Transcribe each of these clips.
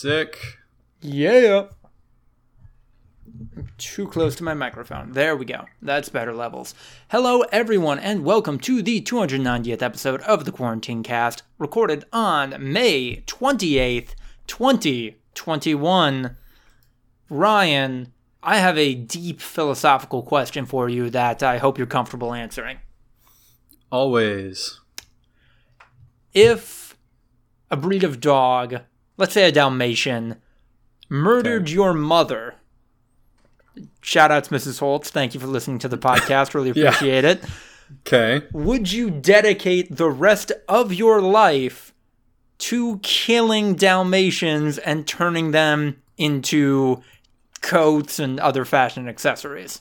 Sick. Yeah. Too close to my microphone. There we go. That's better levels. Hello, everyone, and welcome to the 290th episode of the Quarantine Cast, recorded on May 28th, 2021. Ryan, I have a deep philosophical question for you that I hope you're comfortable answering. Always. If a breed of dog, let's say a Dalmatian, murdered Okay. your mother, shout out to Mrs. Holtz. Thank you for listening to the podcast. Really Yeah. appreciate it. Okay. Would you dedicate the rest of your life to killing Dalmatians and turning them into coats and other fashion accessories?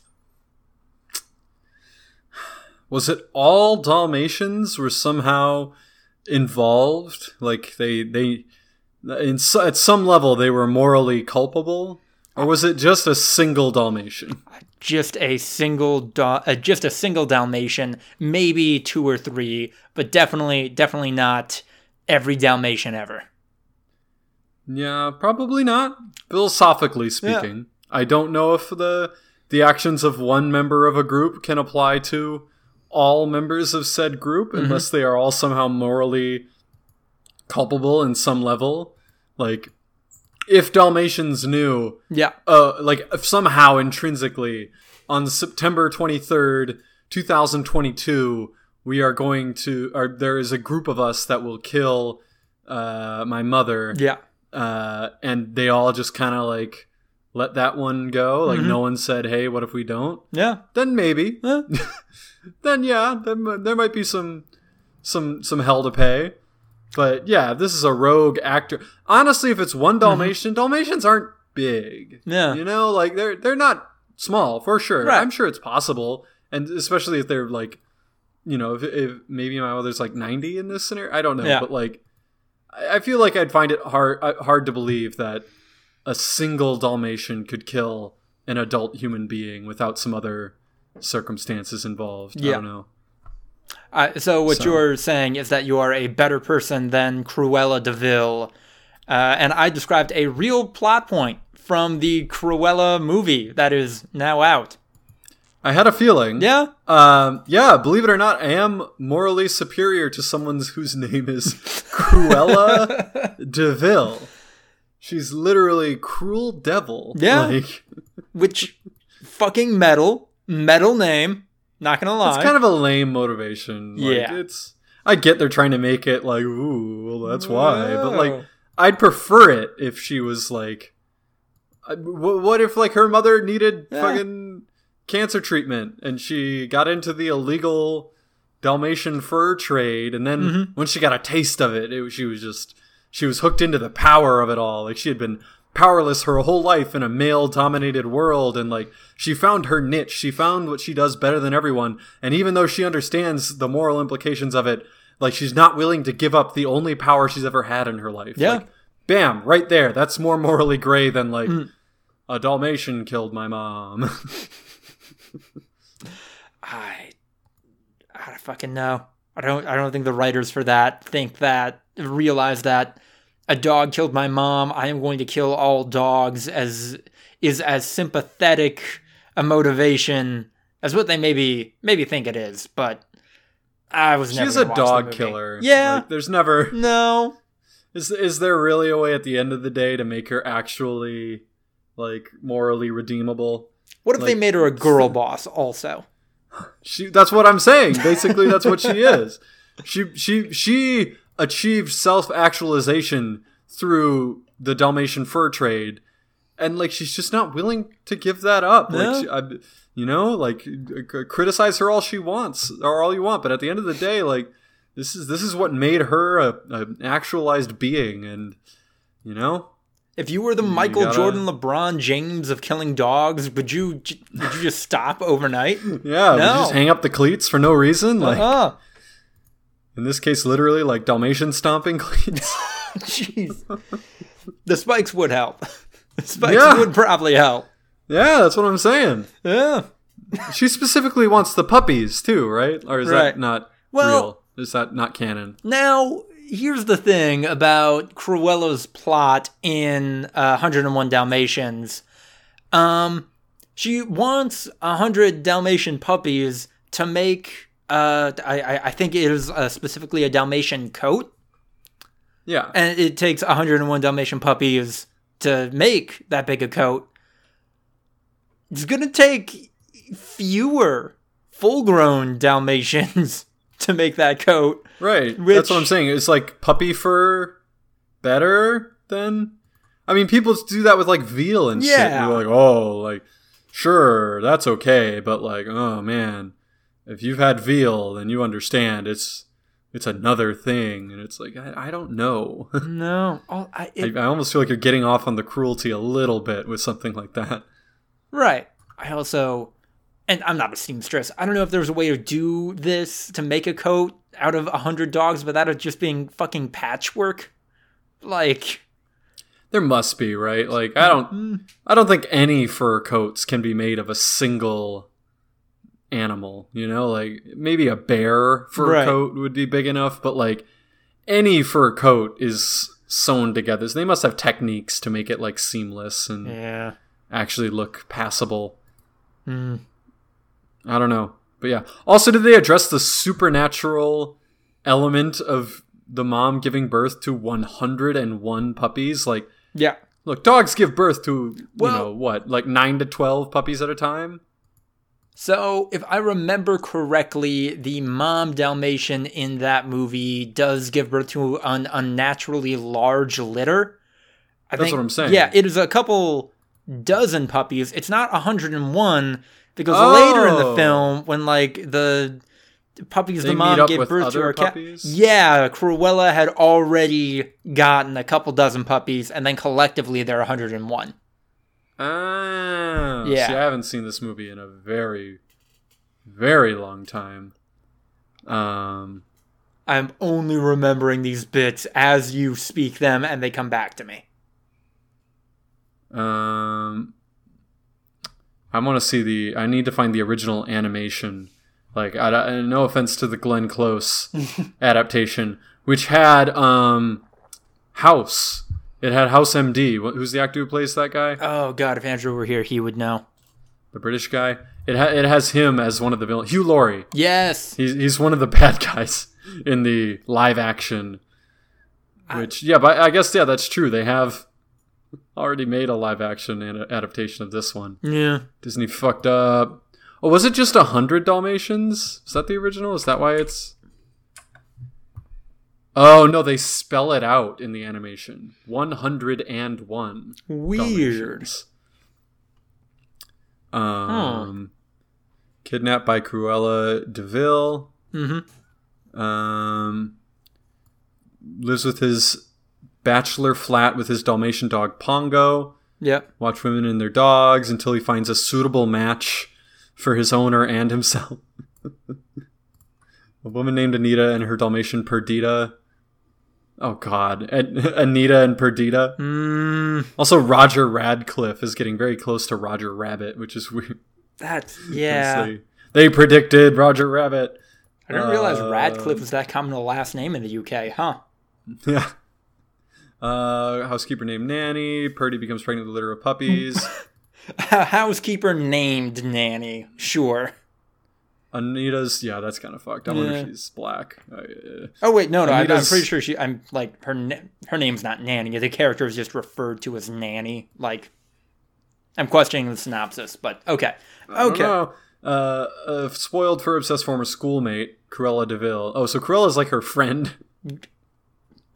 Was it all Dalmatians were somehow involved? Like they they in so, at some level they were morally culpable, or was it just a single Dalmatian? just a single da- uh, just a single dalmatian maybe two or three but definitely definitely not every dalmatian ever Yeah, probably not. Philosophically speaking, I don't know if the the actions of one member of a group can apply to all members of said group unless they are all somehow morally culpable in some level. Like if Dalmatians knew yeah uh like if somehow intrinsically on September 23rd, 2022, we are going to or there is a group of us that will kill uh my mother yeah uh, and they all just kind of like let that one go. Like no one said, "Hey, what if we don't?" yeah Then maybe. Eh. then yeah, then there might be some some some hell to pay. But yeah, this is a rogue actor. Honestly, if it's one Dalmatian, Dalmatians aren't big. Yeah. you know, like they're they're not small for sure. Right. I'm sure it's possible, and especially if they're like, you know, if, if maybe my mother's like 90 in this scenario, I don't know, Yeah. but like, I I feel like I'd find it hard uh, hard to believe that a single Dalmatian could kill an adult human being without some other circumstances involved. I Yeah. don't know. Uh, so what So- you're saying is that you are a better person than cruella de vil uh, and i described a real plot point from the cruella movie that is now out I had a feeling. yeah Um, yeah, believe it or not, I am morally superior to someone whose name is Cruella de Vil. She's literally cruel devil. Yeah. Like, which fucking metal metal name not gonna lie it's kind of a lame motivation. Like, Yeah. It's I get they're trying to make it like, ooh, well that's why. But like I'd prefer it if she was like what if like her mother needed Yeah. fucking cancer treatment and she got into the illegal Dalmatian fur trade and then Mm-hmm. when she got a taste of it, it she was just she was hooked into the power of it all. Like she had been powerless her whole life in a male dominated world and like she found her niche. She found what she does better than everyone. And even though she understands the moral implications of it, like she's not willing to give up the only power she's ever had in her life. Yeah. Like, bam, right there. That's more morally gray than like Mm. a Dalmatian killed my mom. I, I don't fucking know. I don't. I don't think the writers for that think that realize that a dog killed my mom. I am going to kill all dogs as is as sympathetic a motivation as what they maybe maybe think it is. But I was never. she's a gonna watch the dog killer. Yeah. Like, there's never no. Is is there really a way at the end of the day to make her actually like morally redeemable? What if they made her a girl boss also? She that's what I'm saying. Basically that's what she is. She she she achieved self-actualization through the Dalmatian fur trade and like she's just not willing to give that up. No. Like she, I, you know, like c- criticize her all she wants or all you want, but at the end of the day like this is this is what made her a, an actualized being and you know If you were the Michael gotta- Jordan, LeBron James of killing dogs, would you would you just stop overnight? Yeah, would you No. just hang up the cleats for no reason. Like uh in this case, literally like Dalmatian stomping cleats. Jeez. The spikes would help. The spikes Yeah. would probably help. yeah, that's what I'm saying. Yeah. She specifically wants the puppies too, right? Or is Right. that not Well- real? Is that not canon? Now, here's the thing about Cruella's plot in uh, 101 Dalmatians. Um, she wants 100 Dalmatian puppies to make, uh, I, I think it is uh, specifically a Dalmatian coat. Yeah. And it takes 101 Dalmatian puppies to make that big a coat. It's going to take fewer full grown Dalmatians to make that coat. Right. Which- That's what I'm saying. It's like puppy fur better than. I mean, people do that with like veal and shit. Yeah. You're like, oh, like, sure, that's okay, but like, oh man, if you've had veal, then you understand it's it's another thing, and it's like I, I don't know. No, oh, I, I, it, I almost feel like you're getting off on the cruelty a little bit with something like that. right. I also, and I'm not a seamstress. I don't know if there's a way to do this to make a coat out of a hundred dogs without it just being fucking patchwork. Like, There must be, right? Like I don't mm-hmm. I don't think any fur coats can be made of a single animal, you know? Like maybe a bear fur Right. coat would be big enough, but like any fur coat is sewn together. So they must have techniques to make it like seamless and yeah. actually look passable. Mm. I don't know. But yeah. Also did they address the supernatural element of the mom giving birth to 101 puppies like Yeah. Look, dogs give birth to, Well- you know, what, like 9 to 12 puppies at a time? So, if I remember correctly, the mom Dalmatian in that movie does give birth to an unnaturally large litter. I That's what I'm saying. Yeah, it is a couple dozen puppies. It's not 101 because Oh. later in the oh. film, when like the puppies They the mom gave birth to her cat, yeah, Cruella had already gotten a couple dozen puppies, and then collectively they're 101. Ah. Yeah. See, I haven't seen this movie in a very, very long time. Um, I'm only remembering these bits as you speak them, and they come back to me. um, I want to see the. I need to find the original animation. Like, I, I- no offense to the Glenn Close adaptation, which had um, House. It had House MD. Who's the actor who plays that guy? Oh god, if Andrew were here, he would know. The British guy. It ha- it has him as one of the villains. Hugh Laurie. Yes. He's he's one of the bad guys in the live action. Which yeah, but I guess yeah, that's true. They have already made a live action adaptation of this one. Yeah. Disney fucked up. Oh, was it just a hundred Dalmatians? Is that the original? Is that why it's? Oh no, they spell it out in the animation. One hundred and one. Weird. Um, kidnapped by Cruella de Vil. Mm-hmm. Um, lives with his bachelor flat with his Dalmatian dog Pongo. Yep. Watch women and their dogs until he finds a suitable match for his owner and himself. a woman named Anita and her Dalmatian Perdita. Oh God, An- Anita and Perdita. Mm, Also, Roger Radcliffe is getting very close to Roger Rabbit, which is weird. that's yeah. They, they predicted Roger Rabbit. I didn't realize Uh, Radcliffe was that common a last name in the UK, huh? Yeah. Uh, housekeeper named Nanny. Purdy becomes pregnant with a litter of puppies. Housekeeper named Nanny. Sure. Anita's yeah, that's kind of fucked. I wonder Yeah. if she's black. Uh, Oh wait, no, no. I'm, I'm pretty sure she. I'm like her. na- Her name's not Nanny. The character is just referred to as Nanny. Like, I'm questioning the synopsis, but okay, okay. know. Uh, spoiled for obsessed former schoolmate Cruella de Vil. Oh, so Cruella's like her friend.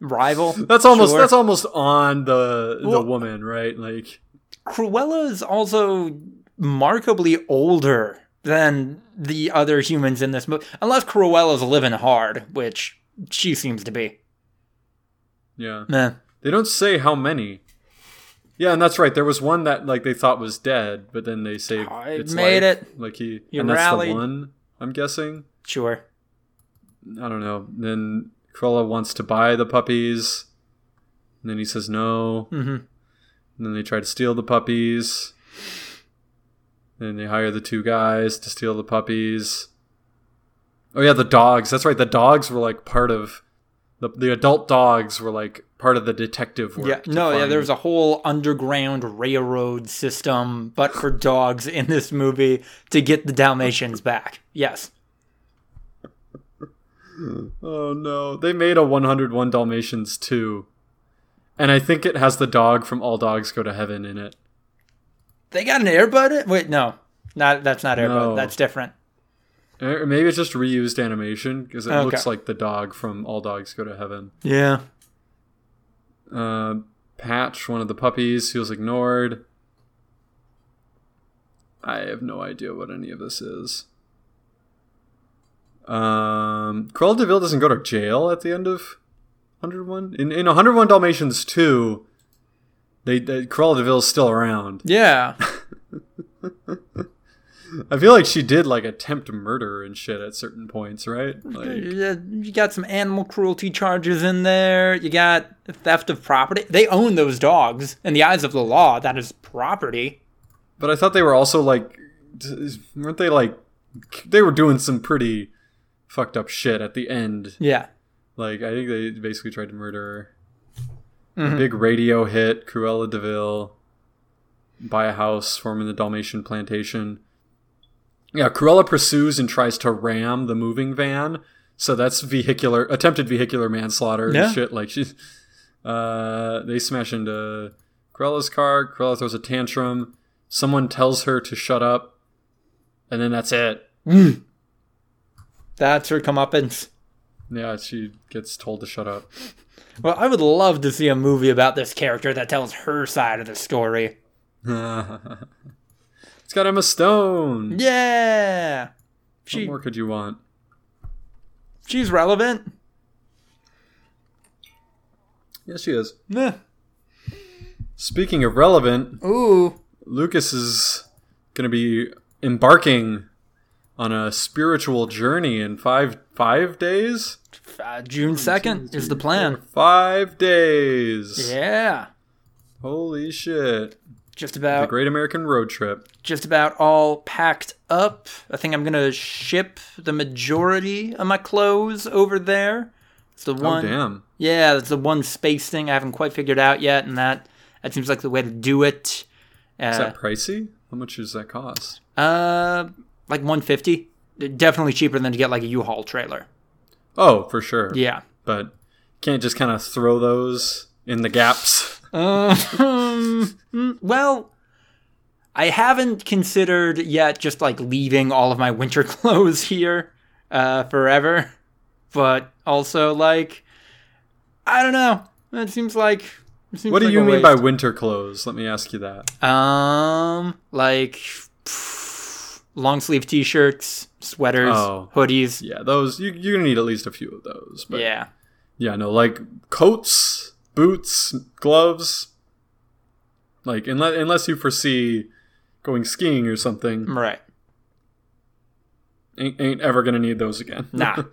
Rival. That's almost Sure. that's almost on the the Well- woman, right? Like Cruella is also markedly older than the other humans in this movie, unless Cruella's living hard, which she seems to be. yeah. Meh. They don't say how many. Yeah, and that's right. There was one that like they thought was dead, but then they saved I its made life. it. Like he You and that's rallied. the one. I'm guessing. Sure. I don't know. Then Cruella wants to buy the puppies. And then he says no. Mm-hmm. And then they try to steal the puppies. Then they hire the two guys to steal the puppies. Oh yeah, the dogs. That's right. The dogs were like part of the the adult dogs were like part of the detective work. Yeah, no, yeah, find- there's a whole underground railroad system, but for dogs in this movie to get the Dalmatians back. Yes. Oh no, they made a 101 Dalmatians too, and I think it has the dog from All Dogs Go to Heaven in it. They got an Airbud? Wait, no. Not that's not Airbud. No. That's different. Or maybe it's just reused animation because it Okay. looks like the dog from All Dogs Go to Heaven. Yeah. Uh, Patch, one of the puppies, feels ignored. I have no idea what any of this is. Um, Cruella de Vil doesn't go to jail at the end of 101. In in 101 Dalmatians 2, they, they Cruella de Vil's still around. Yeah. I feel like she did like attempt murder and shit at certain points, right? Like, Yeah, you got some animal cruelty charges in there. You got theft of property. They own those dogs. In the eyes of the law, that is property. but I thought they were also like, weren't they like, they were doing some pretty fucked up shit at the end. Yeah. Like I think they basically tried to murder her. Mhm. Big radio hit, Cruella de Vil. Buy a house, forming the Dalmatian plantation. Yeah, Cruella pursues and tries to ram the moving van. So that's vehicular attempted vehicular manslaughter Yeah. and shit. Like she's uh they smash into Cruella's car, Cruella throws a tantrum, someone tells her to shut up, and then that's it. That's her comeuppance. Yeah, she gets told to shut up. Well, I would love to see a movie about this character that tells her side of the story. it's got Emma Stone. Yeah. What more could you want? she's relevant. Yes, she is. Meh. Speaking of relevant, Ooh. Lucas is going to be embarking on a spiritual journey in five five days. Uh, June 2nd is the plan. Five days. Yeah. Holy shit! Just about The Great American Road Trip. just about all packed up. I think I'm gonna ship the majority of my clothes over there. It's the one. Oh damn! Yeah, that's the one space thing I haven't quite figured out yet, and that that seems like the way to do it. Is Uh, that pricey? How much does that cost? uh, like 150. Definitely cheaper than to get like a U-Haul trailer. Oh, for sure. Yeah. But can't just kind of throw those in the gaps. Um, mm, well, I haven't considered yet just like leaving all of my winter clothes here uh, forever, but also like I don't know. It seems like. it seems What do like you mean by winter clothes? Let me ask you that. Um, like long sleeve t-shirts, sweaters, Oh. hoodies. Yeah, those you, you're gonna need at least a few of those. But Yeah. Yeah, no, like coats, boots, gloves. Like unless unless you foresee going skiing or something, Right. ain't, ain't ever gonna need those again. Nah.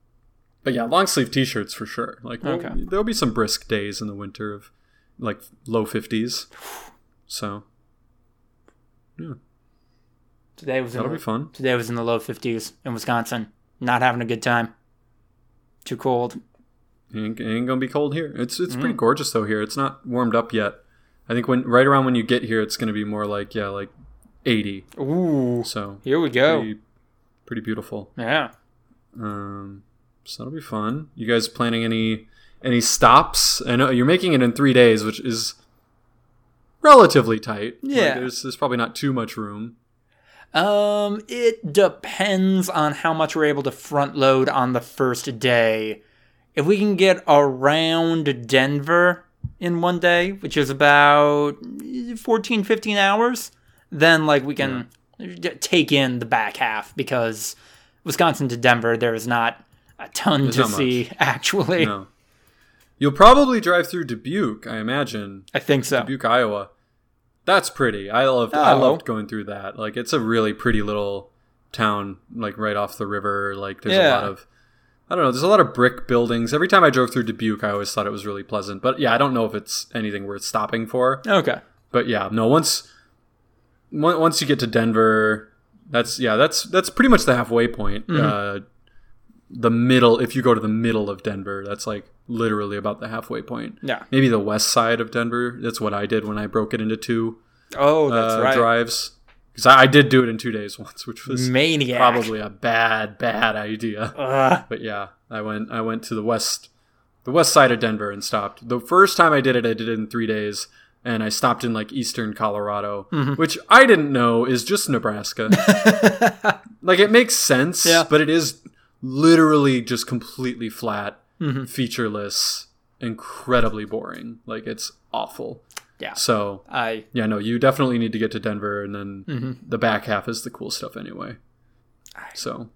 but yeah, long sleeve t-shirts for sure. Like well, Okay. there'll be some brisk days in the winter of like low fifties. So Today was in that'll the, be fun. today was in the low 50s in Wisconsin. Not having a good time. Too cold. Ain't, ain't gonna be cold here. It's it's Mm. pretty gorgeous though here. It's not warmed up yet. I think when right around when you get here, it's gonna be more like yeah, like eighty. Ooh. So Here we go. pretty, pretty beautiful. Yeah. Um, so that'll be fun. You guys planning any any stops? I know you're making it in three days, which is relatively tight. Like, Yeah. there's there's probably not too much room. Um, it depends on how much we're able to front load on the first day. If we can get around Denver in one day, which is about 14, 15 hours, then like we can d- take in the back half because Wisconsin to Denver, there is not a ton There's to not much. see actually. No. You'll probably drive through Dubuque, I imagine. I think so. Dubuque, Iowa. That's pretty. I loved I Oh. loved going through that. Like it's a really pretty little town, like right off the river. Like there's a lot of I don't know, there's a lot of brick buildings. Every time I drove through Dubuque, I always thought it was really pleasant. But yeah, I don't know if it's anything worth stopping for. Okay. But yeah, no, once once you get to Denver, that's yeah, that's that's pretty much the halfway point. Mm-hmm. Uh the middle. If you go to the middle of Denver, that's like literally about the halfway point. Yeah. Maybe the west side of Denver. That's what I did when I broke it into two Oh, that's uh, right. drives. Because I, I did do it in two days once, which was Maniac. probably a bad, bad idea. Ugh. But yeah, I went I went to the west the west side of Denver and stopped. The first time I did it, I did it in three days, and I stopped in like eastern Colorado, Mm-hmm. which I didn't know is just Nebraska. like it makes sense, Yeah. but it is literally just completely flat, Mm-hmm. featureless, incredibly boring. Like it's awful. Yeah. So I yeah, no, you definitely need to get to Denver, and then Mm-hmm. the back half is the cool stuff anyway. So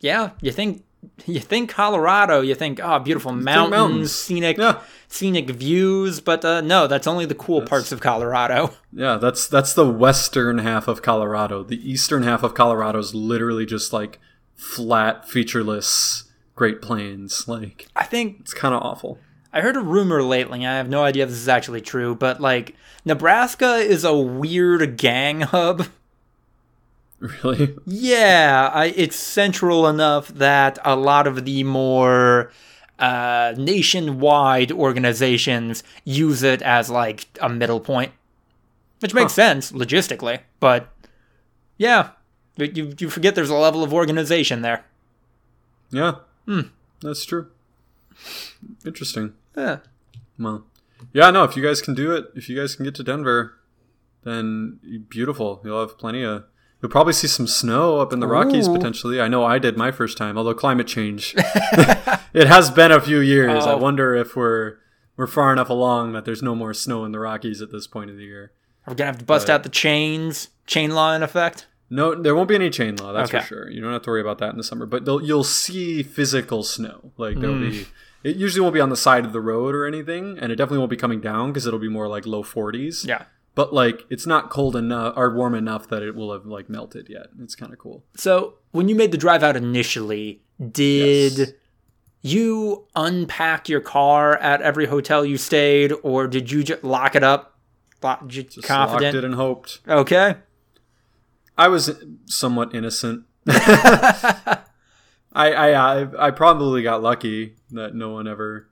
yeah, you think you think Colorado, you think oh beautiful mountains, mountains. scenic Yeah. scenic views, but uh, no, that's only the cool parts of Colorado. Yeah, that's that's the western half of Colorado. The eastern half of Colorado is literally just like flat, featureless Great Plains. Like I think it's kind of awful. I heard a rumor lately. I have no idea if this is actually true, but like Nebraska is a weird gang hub. Really? Yeah, I, it's central enough that a lot of the more uh, nationwide organizations use it as like a middle point, which makes sense logistically. But yeah, you you forget there's a level of organization there. Yeah. Hmm. That's true. Interesting. Yeah. Well, yeah, no. If you guys can do it, if you guys can get to Denver, then beautiful. You'll have plenty of. You'll probably see some snow up in the Rockies Ooh. potentially. I know I did my first time, although climate change. it has been a few years. I Oh. wonder if we're we're far enough along that there's no more snow in the Rockies at this point of the year. We're gonna have to bust But- out the chains, chain law in effect. No, there won't be any chain law. That's Okay. for sure. You don't have to worry about that in the summer. But you'll see physical snow. Like there'll be. Mm. It usually won't be on the side of the road or anything, and it definitely won't be coming down because it'll be more like low 40s. Yeah. But like, it's not cold enough or warm enough that it will have like melted yet. It's kind of cool. So when you made the drive out initially, did Yes. you unpack your car at every hotel you stayed, or did you just lock it up? Just confident. locked it and hoped. Okay. I was somewhat innocent. I, I I I probably got lucky that no one ever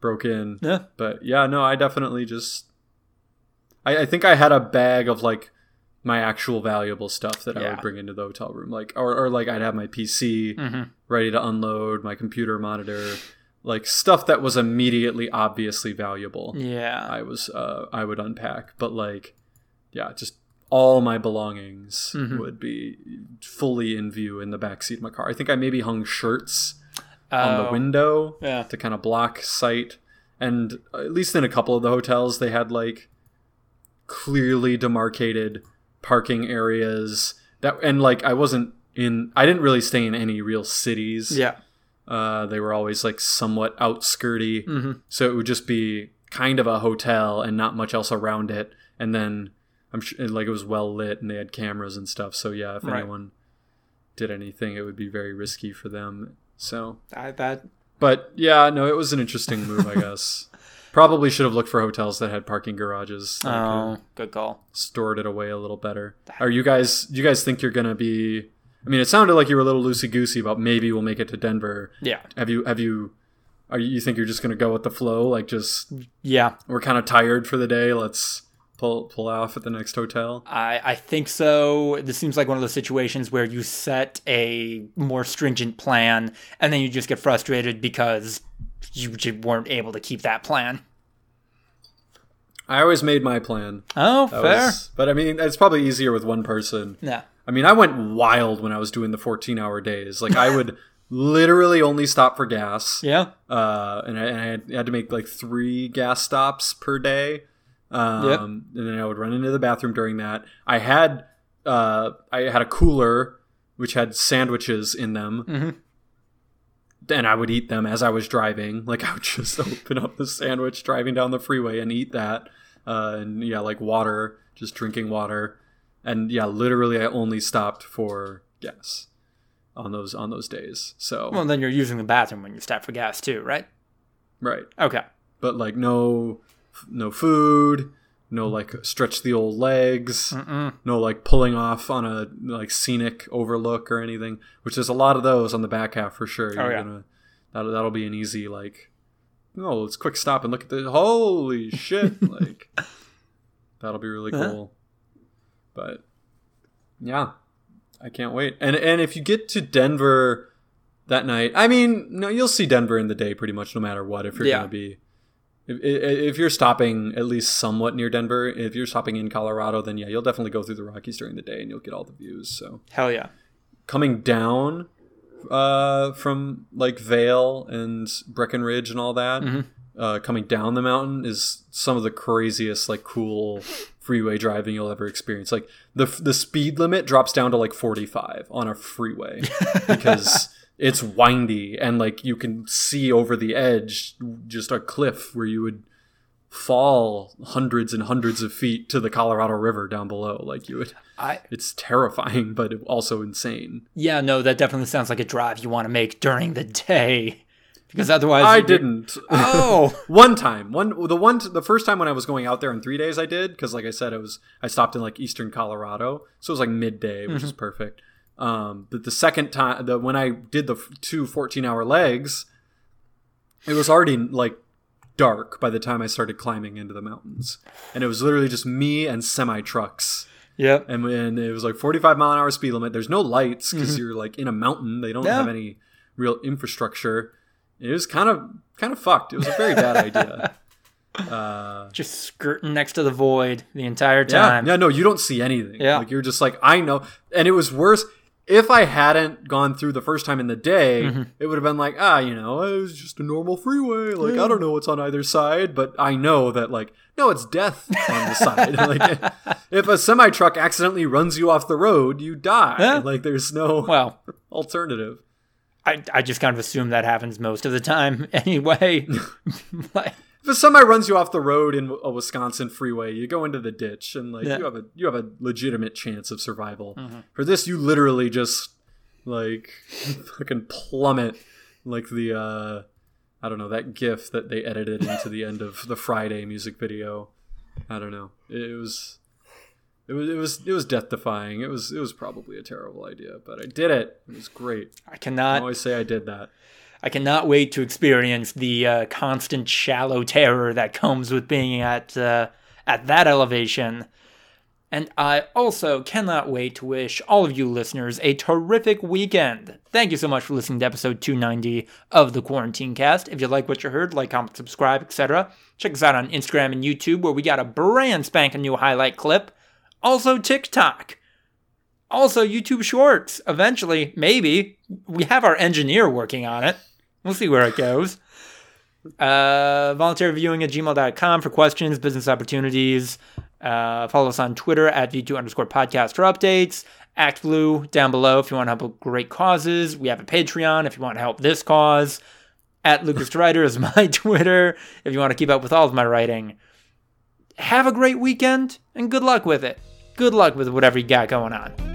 broke in. Yeah. But yeah, no, I definitely just I, I think I had a bag of like my actual valuable stuff that I would bring into the hotel room. Like or, or like I'd have my PC Mhm. ready to unload, my computer monitor, like stuff that was immediately obviously valuable. Yeah. I was uh I would unpack. But like yeah, just all my belongings Mhm. would be fully in view in the back seat of my car. I think I maybe hung shirts on the Oh, window Yeah. to kind of block sight. And at least in a couple of the hotels, they had like clearly demarcated parking areas that, and like I wasn't in, I didn't really stay in any real cities. Yeah. Uh, they were always like somewhat outskirty. hmm So it would just be kind of a hotel and not much else around it. And then I'm sure like it was well lit and they had cameras and stuff. So yeah, if Right. anyone did anything, it would be very risky for them. So I that but yeah, no, it was an interesting move, I guess. Probably should have looked for hotels that had parking garages. Oh, good call. stored it away a little better. Are you guys? Do you guys think you're gonna be? I mean, it sounded like you were a little loosey goosey about maybe we'll make it to Denver. Yeah. Have you? Have you? Are you, you think you're just gonna go with the flow? Like, just Yeah. we're kind of tired for the day. Let's pull pull off at the next hotel. I, I think so. This seems like one of those situations where you set a more stringent plan and then you just get frustrated because you weren't able to keep that plan. I always made my plan. Oh, That fair. was- but I mean, it's probably easier with one person. Yeah. I mean, I went wild when I was doing the 14 hour days. Like, I would literally only stop for gas. Yeah. Uh, and I, and I had, had to make like three gas stops per day. Um, Yep. And then I would run into the bathroom during that. I had, uh, I had a cooler which had sandwiches in them. Mhm. And I would eat them as I was driving. Like I would just open up the sandwich driving down the freeway and eat that. Uh, and yeah, like water, just drinking water. And yeah, literally I only stopped for gas on those on those days. So Well, then you're using the bathroom when you stop for gas too, right? right. Okay. but like no no food no like stretch the old legs, Mm-mm. no like pulling off on a like scenic overlook or anything. Which there's a lot of those on the back half for sure. Oh, You're yeah. gonna that'll, that'll be an easy like. No, let's quick stop and look at the holy shit! like that'll be really Yeah. cool. But yeah, I can't wait. And and if you get to Denver that night, I mean, no, you'll see Denver in the day pretty much no matter what. If you're Yeah. gonna be, if, if you're stopping at least somewhat near Denver, if you're stopping in Colorado, then yeah, you'll definitely go through the Rockies during the day and you'll get all the views. So Hell yeah. coming down uh, from like Vail and Breckenridge and all that, Mhm. uh, coming down the mountain is some of the craziest, like, cool freeway driving you'll ever experience. Like the the speed limit drops down to like 45 on a freeway because it's windy and like you can see over the edge just a cliff where you would fall hundreds and hundreds of feet to the Colorado River down below. Like you would I it's terrifying, but also insane. yeah, no, that definitely sounds like a drive you want to make during the day. Because otherwise I didn't. Oh. one time, one the one the first time when I was going out there in three days, I did because like I said, it was I stopped in like eastern Colorado, so it was like midday, which mm-hmm. is perfect. Um, but the second time, the when I did the two 14 hour legs, it was already like dark by the time I started climbing into the mountains, and it was literally just me and semi trucks. Yeah. And when it was like 45 mile an hour speed limit, there's no lights because you're like in a mountain. They don't Yeah. have any real infrastructure. It was kind of kind of fucked. It was a very bad idea. Uh, Just skirting next to the void the entire yeah, time. yeah, no, you don't see anything. Yeah. like you're just like I know, and it was worse. If I hadn't gone through the first time in the day, Mm-hmm. it would have been like, ah, you know, it was just a normal freeway. Like I don't know what's on either side, but I know that like no, it's death on the side. like if a semi truck accidentally runs you off the road, you die. Yeah. Like there's no Well, alternative. I, I just kind of assume that happens most of the time anyway. like, If a semi runs you off the road in a Wisconsin freeway, you go into the ditch and like Yeah. you have a you have a legitimate chance of survival. For this, you literally just like fucking plummet like the uh I don't know that GIF that they edited into the end of the Friday music video. I don't know. It was. It was, it was it was death defying. It was it was probably a terrible idea, but I did it. It was great. I I cannot always say I did that. I cannot wait to experience the uh, constant shallow terror that comes with being at uh, at that elevation. And I also cannot wait to wish all of you listeners a terrific weekend. Thank you so much for listening to episode 290 of the Quarantine Cast. If you like what you heard, like, comment, subscribe, etc. Check us out on Instagram and YouTube where we got a brand spanking new highlight clip. Also TikTok. Also YouTube Shorts. Eventually, maybe. We have our engineer working on it. We'll see where it goes. Uh, voluntary viewing at gmail.com for questions, business opportunities. Uh, follow us on Twitter at V2 underscore podcast for updates. ActBlue down below if you want to help with great causes. We have a Patreon if you want to help this cause. At Lucas Writer is my Twitter if you want to keep up with all of my writing. Have a great weekend and good luck with it. Good luck with whatever you got going on.